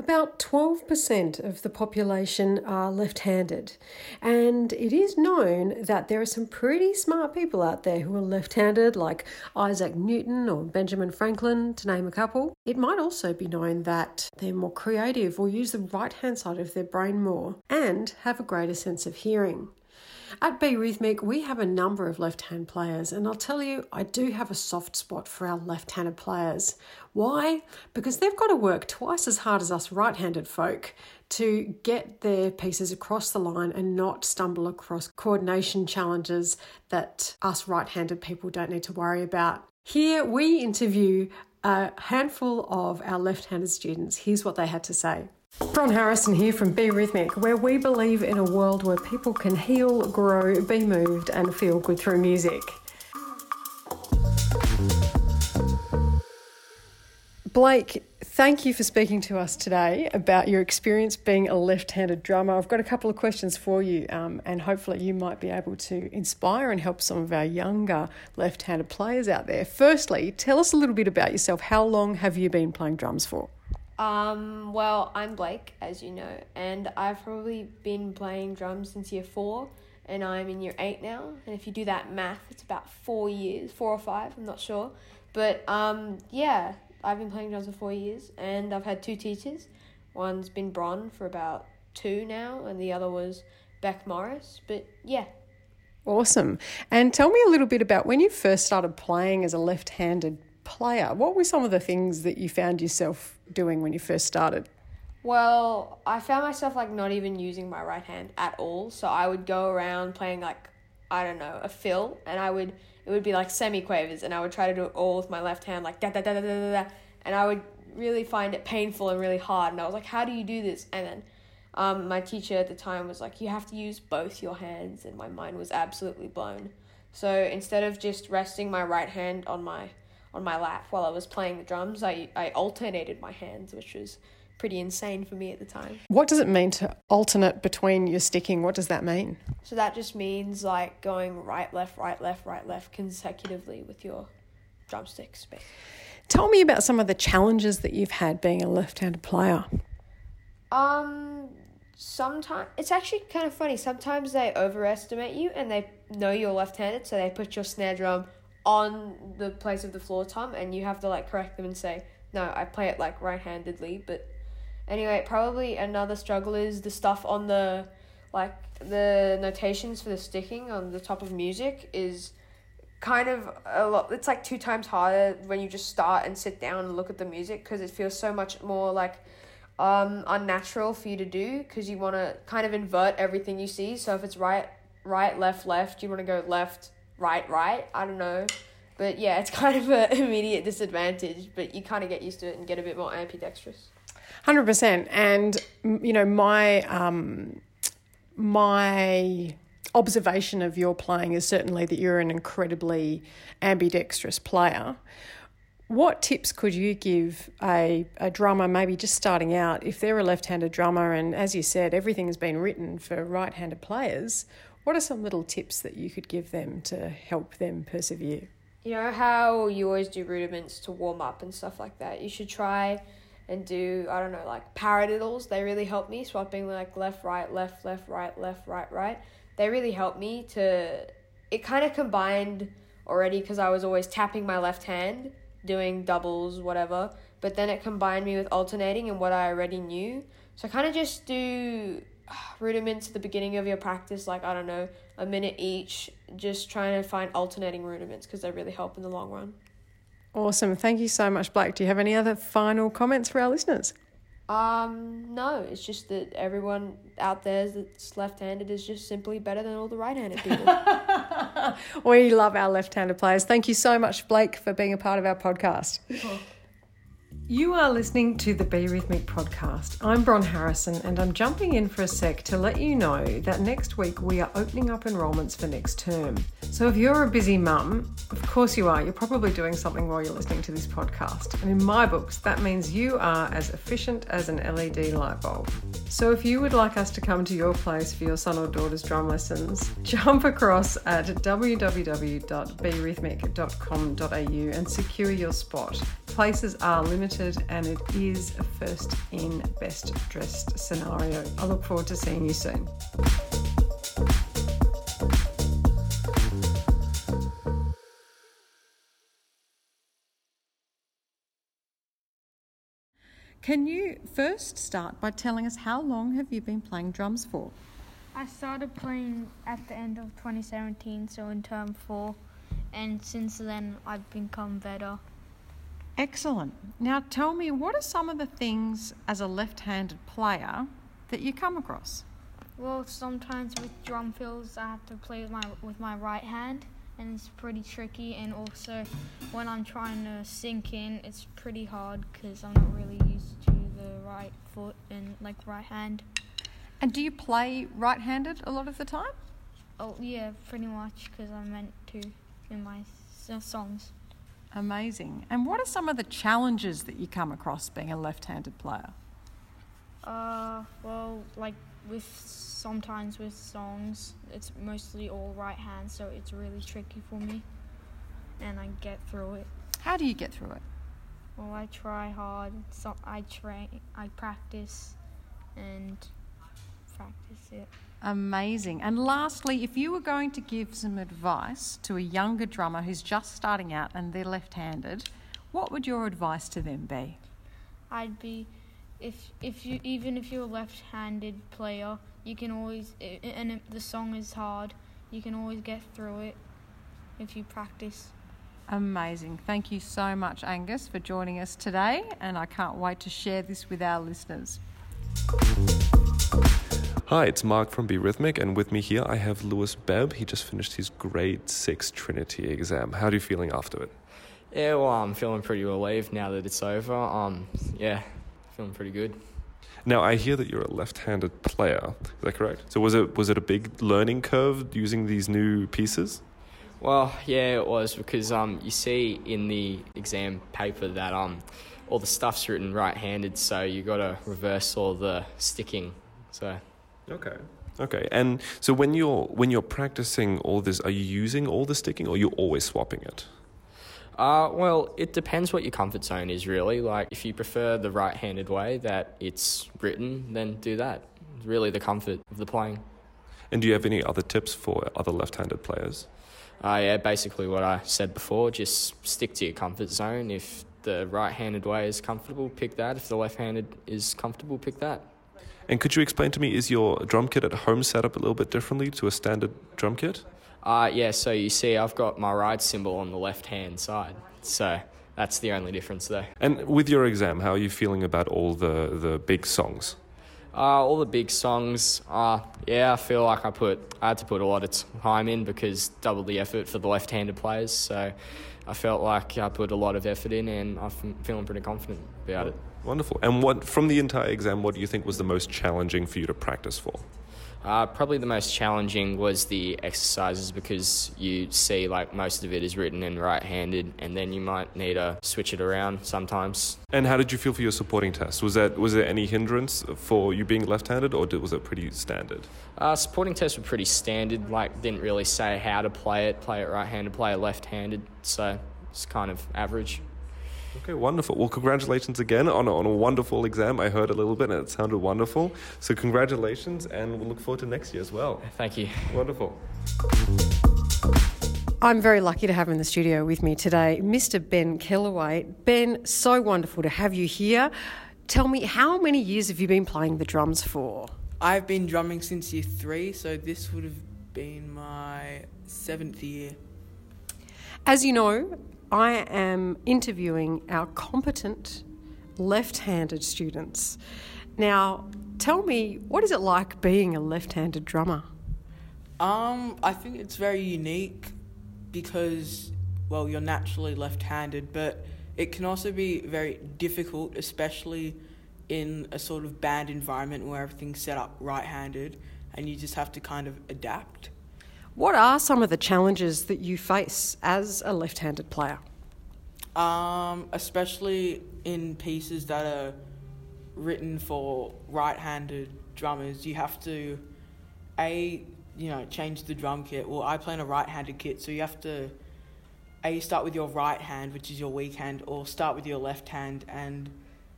About 12% of the population are left handed, and it is known that there are some pretty smart people out there who are left handed, like Isaac Newton or Benjamin Franklin, to name a couple. It might also be known that they're more creative or use the right hand side of their brain more and have a greater sense of hearing. At Be Rhythmic, we have a number of left hand players, and I'll tell you, I do have a soft spot for our left handed players. Why? Because they've got to work twice as hard as us right handed folk to get their pieces across the line and not stumble across coordination challenges that us right handed people don't need to worry about. Here, we interview a handful of our left handed students. Here's what they had to say. Bron Harrison here from Be Rhythmic, where we believe in a world where people can heal, grow, be moved, and feel good through music. Blake, thank you for speaking to us today about your experience being a left handed drummer. I've got a couple of questions for you, um, and hopefully, you might be able to inspire and help some of our younger left handed players out there. Firstly, tell us a little bit about yourself. How long have you been playing drums for? Um, well, I'm Blake, as you know, and I've probably been playing drums since year four, and I'm in year eight now. And if you do that math, it's about four years, four or five, I'm not sure. But um, yeah, I've been playing drums for four years, and I've had two teachers. One's been Bron for about two now, and the other was Beck Morris. But yeah. Awesome. And tell me a little bit about when you first started playing as a left handed player. What were some of the things that you found yourself doing when you first started? Well, I found myself like not even using my right hand at all. So I would go around playing like I don't know a fill, and I would it would be like semiquavers, and I would try to do it all with my left hand, like da da da da da da, and I would really find it painful and really hard. And I was like, how do you do this? And then um, my teacher at the time was like, you have to use both your hands, and my mind was absolutely blown. So instead of just resting my right hand on my on my lap while I was playing the drums. I, I alternated my hands, which was pretty insane for me at the time. What does it mean to alternate between your sticking? What does that mean? So that just means like going right, left, right, left, right, left consecutively with your drumsticks. Basically. Tell me about some of the challenges that you've had being a left-handed player. Um, sometimes it's actually kind of funny. Sometimes they overestimate you and they know you're left-handed, so they put your snare drum on the place of the floor tom and you have to like correct them and say no i play it like right-handedly. But anyway probably another struggle is the stuff on the like the notations for the sticking on the top of music is kind of a lot it's like two times harder when you just start and sit down and look at the music because it feels so much more like um unnatural for you to do because you want to kind of invert everything you see. So if it's right right left left you want to go left right, right. I don't know. But yeah, it's kind of an immediate disadvantage, but you kind of get used to it and get a bit more ambidextrous. 100%. And, you know, my, um, my observation of your playing is certainly that you're an incredibly ambidextrous player. What tips could you give a, a drummer, maybe just starting out, if they're a left handed drummer and, as you said, everything has been written for right handed players? What are some little tips that you could give them to help them persevere? You know how you always do rudiments to warm up and stuff like that? You should try and do, I don't know, like paradiddles. They really help me, swapping like left, right, left, left, right, left, right, right. They really help me to. It kind of combined already because I was always tapping my left hand, doing doubles, whatever. But then it combined me with alternating and what I already knew. So kind of just do rudiments at the beginning of your practice, like, I don't know, a minute each, just trying to find alternating rudiments because they really help in the long run. Awesome. Thank you so much, Blake. Do you have any other final comments for our listeners? Um, no, it's just that everyone out there that's left-handed is just simply better than all the right-handed people. we love our left-handed players. Thank you so much, Blake, for being a part of our podcast. You are listening to the Be Rhythmic podcast. I'm Bron Harrison, and I'm jumping in for a sec to let you know that next week we are opening up enrolments for next term. So if you're a busy mum, of course you are, you're probably doing something while you're listening to this podcast. And in my books, that means you are as efficient as an LED light bulb. So if you would like us to come to your place for your son or daughter's drum lessons, jump across at www.berhythmic.com.au and secure your spot. Places are limited and it is a first in, best dressed scenario. I look forward to seeing you soon. Can you first start by telling us how long have you been playing drums for? I started playing at the end of 2017, so in term four, and since then I've become better. Excellent. Now tell me, what are some of the things as a left handed player that you come across? Well, sometimes with drum fills, I have to play with my with my right hand, and it's pretty tricky. And also, when I'm trying to sink in, it's pretty hard because I'm not really used to the right foot and like right hand. And do you play right handed a lot of the time? Oh yeah, pretty much because I'm meant to in my songs. Amazing. And what are some of the challenges that you come across being a left handed player? Uh, well, like with sometimes with songs, it's mostly all right hand, so it's really tricky for me, and I get through it. How do you get through it? Well, I try hard. So I train, I practice, and practice it. Amazing. And lastly, if you were going to give some advice to a younger drummer who's just starting out and they're left handed, what would your advice to them be? I'd be, if if you even if you're a left-handed player, you can always and if the song is hard, you can always get through it if you practice. Amazing. Thank you so much, Angus, for joining us today, and I can't wait to share this with our listeners. Hi, it's Mark from Be Rhythmic, and with me here I have Lewis Bebb. He just finished his grade six Trinity exam. How are you feeling after it? Yeah, well, I'm feeling pretty relieved now that it's over. Um, yeah, feeling pretty good. Now I hear that you're a left-handed player. Is that correct? So was it was it a big learning curve using these new pieces? Well, yeah, it was because um, you see in the exam paper that um, all the stuff's written right-handed, so you got to reverse all the sticking. So Okay. Okay. And so when you're when you're practicing all this, are you using all the sticking, or you're always swapping it? Uh, well, it depends what your comfort zone is, really. Like, if you prefer the right handed way that it's written, then do that. It's really the comfort of the playing. And do you have any other tips for other left-handed players? Uh, yeah, basically what I said before just stick to your comfort zone. If the right handed way is comfortable, pick that. If the left handed is comfortable, pick that. And could you explain to me, is your drum kit at home set up a little bit differently to a standard drum kit? Uh, yeah, so you see, I've got my ride cymbal on the left hand side. So that's the only difference there. And with your exam, how are you feeling about all the, the big songs? Uh, all the big songs, uh, yeah, I feel like I put I had to put a lot of time in because double the effort for the left-handed players. So I felt like I put a lot of effort in, and I'm feeling pretty confident about it. Wonderful. And what from the entire exam, what do you think was the most challenging for you to practice for? Uh, probably the most challenging was the exercises because you see like most of it is written in right-handed, and then you might need to switch it around sometimes. And how did you feel for your supporting test? Was that was there any hindrance for you being left-handed, or did, was it pretty standard? Uh, supporting tests were pretty standard. Like didn't really say how to play it, play it right-handed, play it left-handed. So it's kind of average. Okay, wonderful. Well, congratulations again on a, on a wonderful exam. I heard a little bit and it sounded wonderful. So congratulations, and we'll look forward to next year as well. Thank you. Wonderful. I'm very lucky to have in the studio with me today Mr. Ben Kellaway. Ben, so wonderful to have you here. Tell me, how many years have you been playing the drums for? I've been drumming since year three, so this would have been my seventh year. As you know, I am interviewing our competent left handed students. Now, tell me, what is it like being a left handed drummer? Um, I think it's very unique because, well, you're naturally left-handed, but it can also be very difficult, especially in a sort of band environment where everything's set up right-handed, and you just have to kind of adapt. What are some of the challenges that you face as a left handed player? Um, especially in pieces that are written for right-handed drummers, you have to a you know change the drum kit. Well, I play in a right-handed kit, so you have to A, start with your right hand, which is your weak hand, or start with your left hand, and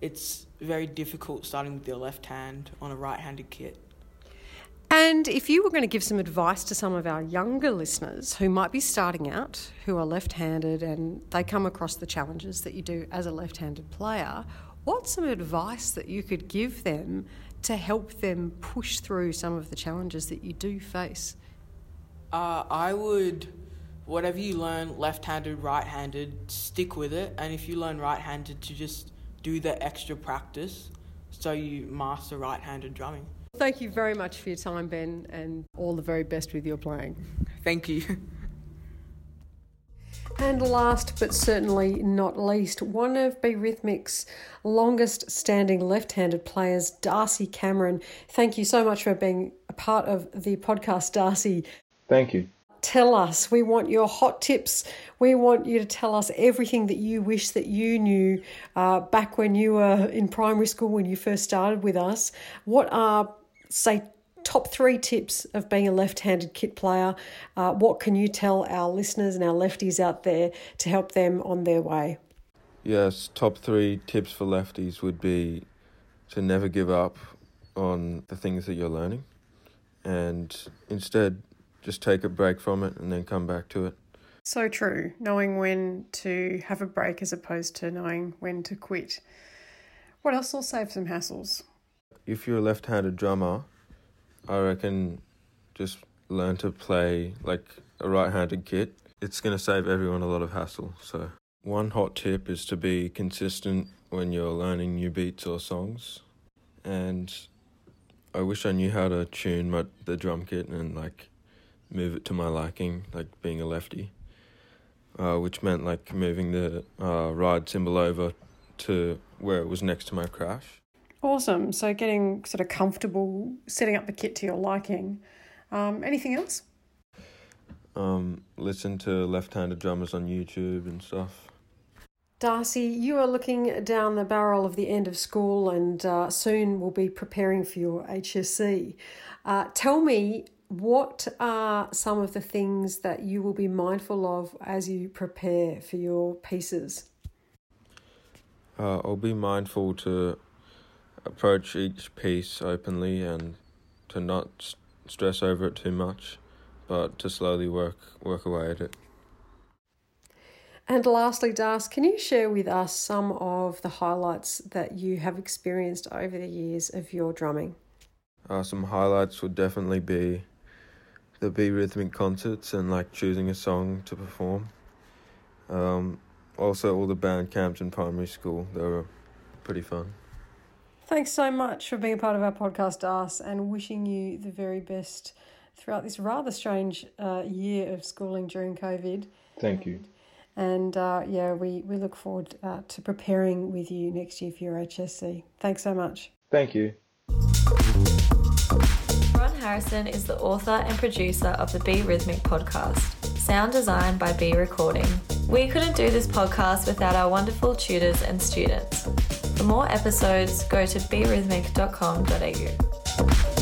it's very difficult starting with your left hand on a right handed kit. And if you were going to give some advice to some of our younger listeners who might be starting out, who are left handed, and they come across the challenges that you do as a left handed player, what's some advice that you could give them to help them push through some of the challenges that you do face? Uh, I would, whatever you learn, left handed, right handed, stick with it. And if you learn right handed, to just do the extra practice so you master right handed drumming. Thank you very much for your time, Ben, and all the very best with your playing. Thank you. And last but certainly not least, one of Be Rhythmic's longest standing left handed players, Darcy Cameron. Thank you so much for being a part of the podcast, Darcy. Thank you. Tell us. We want your hot tips. We want you to tell us everything that you wish that you knew uh, back when you were in primary school when you first started with us. What are, say, top three tips of being a left handed kit player? Uh, what can you tell our listeners and our lefties out there to help them on their way? Yes, top three tips for lefties would be to never give up on the things that you're learning and instead just take a break from it and then come back to it. So true. Knowing when to have a break as opposed to knowing when to quit. What else will save some hassles? If you're a left handed drummer, I reckon just learn to play like a right handed kit. It's going to save everyone a lot of hassle. So, one hot tip is to be consistent when you're learning new beats or songs. And I wish I knew how to tune my, the drum kit and like move it to my liking, like being a lefty, uh, which meant like moving the uh, ride cymbal over to where it was next to my crash. Awesome. So getting sort of comfortable setting up the kit to your liking. Um, anything else? Um, listen to left-handed drummers on YouTube and stuff. Darcy, you are looking down the barrel of the end of school and uh, soon will be preparing for your HSC. Uh, tell me what are some of the things that you will be mindful of as you prepare for your pieces? Uh, I'll be mindful to approach each piece openly and to not st- stress over it too much, but to slowly work work away at it. And lastly, Das, can you share with us some of the highlights that you have experienced over the years of your drumming? Uh, some highlights would definitely be the Be Rhythmic concerts and like choosing a song to perform. Um, also, all the band camps in primary school, they were pretty fun. Thanks so much for being a part of our podcast, Das, and wishing you the very best throughout this rather strange uh, year of schooling during COVID. Thank you. And uh, yeah, we, we look forward uh, to preparing with you next year for your HSC. Thanks so much. Thank you. Bron Harrison is the author and producer of the Be Rhythmic podcast, sound designed by Be Recording. We couldn't do this podcast without our wonderful tutors and students. For more episodes, go to berhythmic.com.au.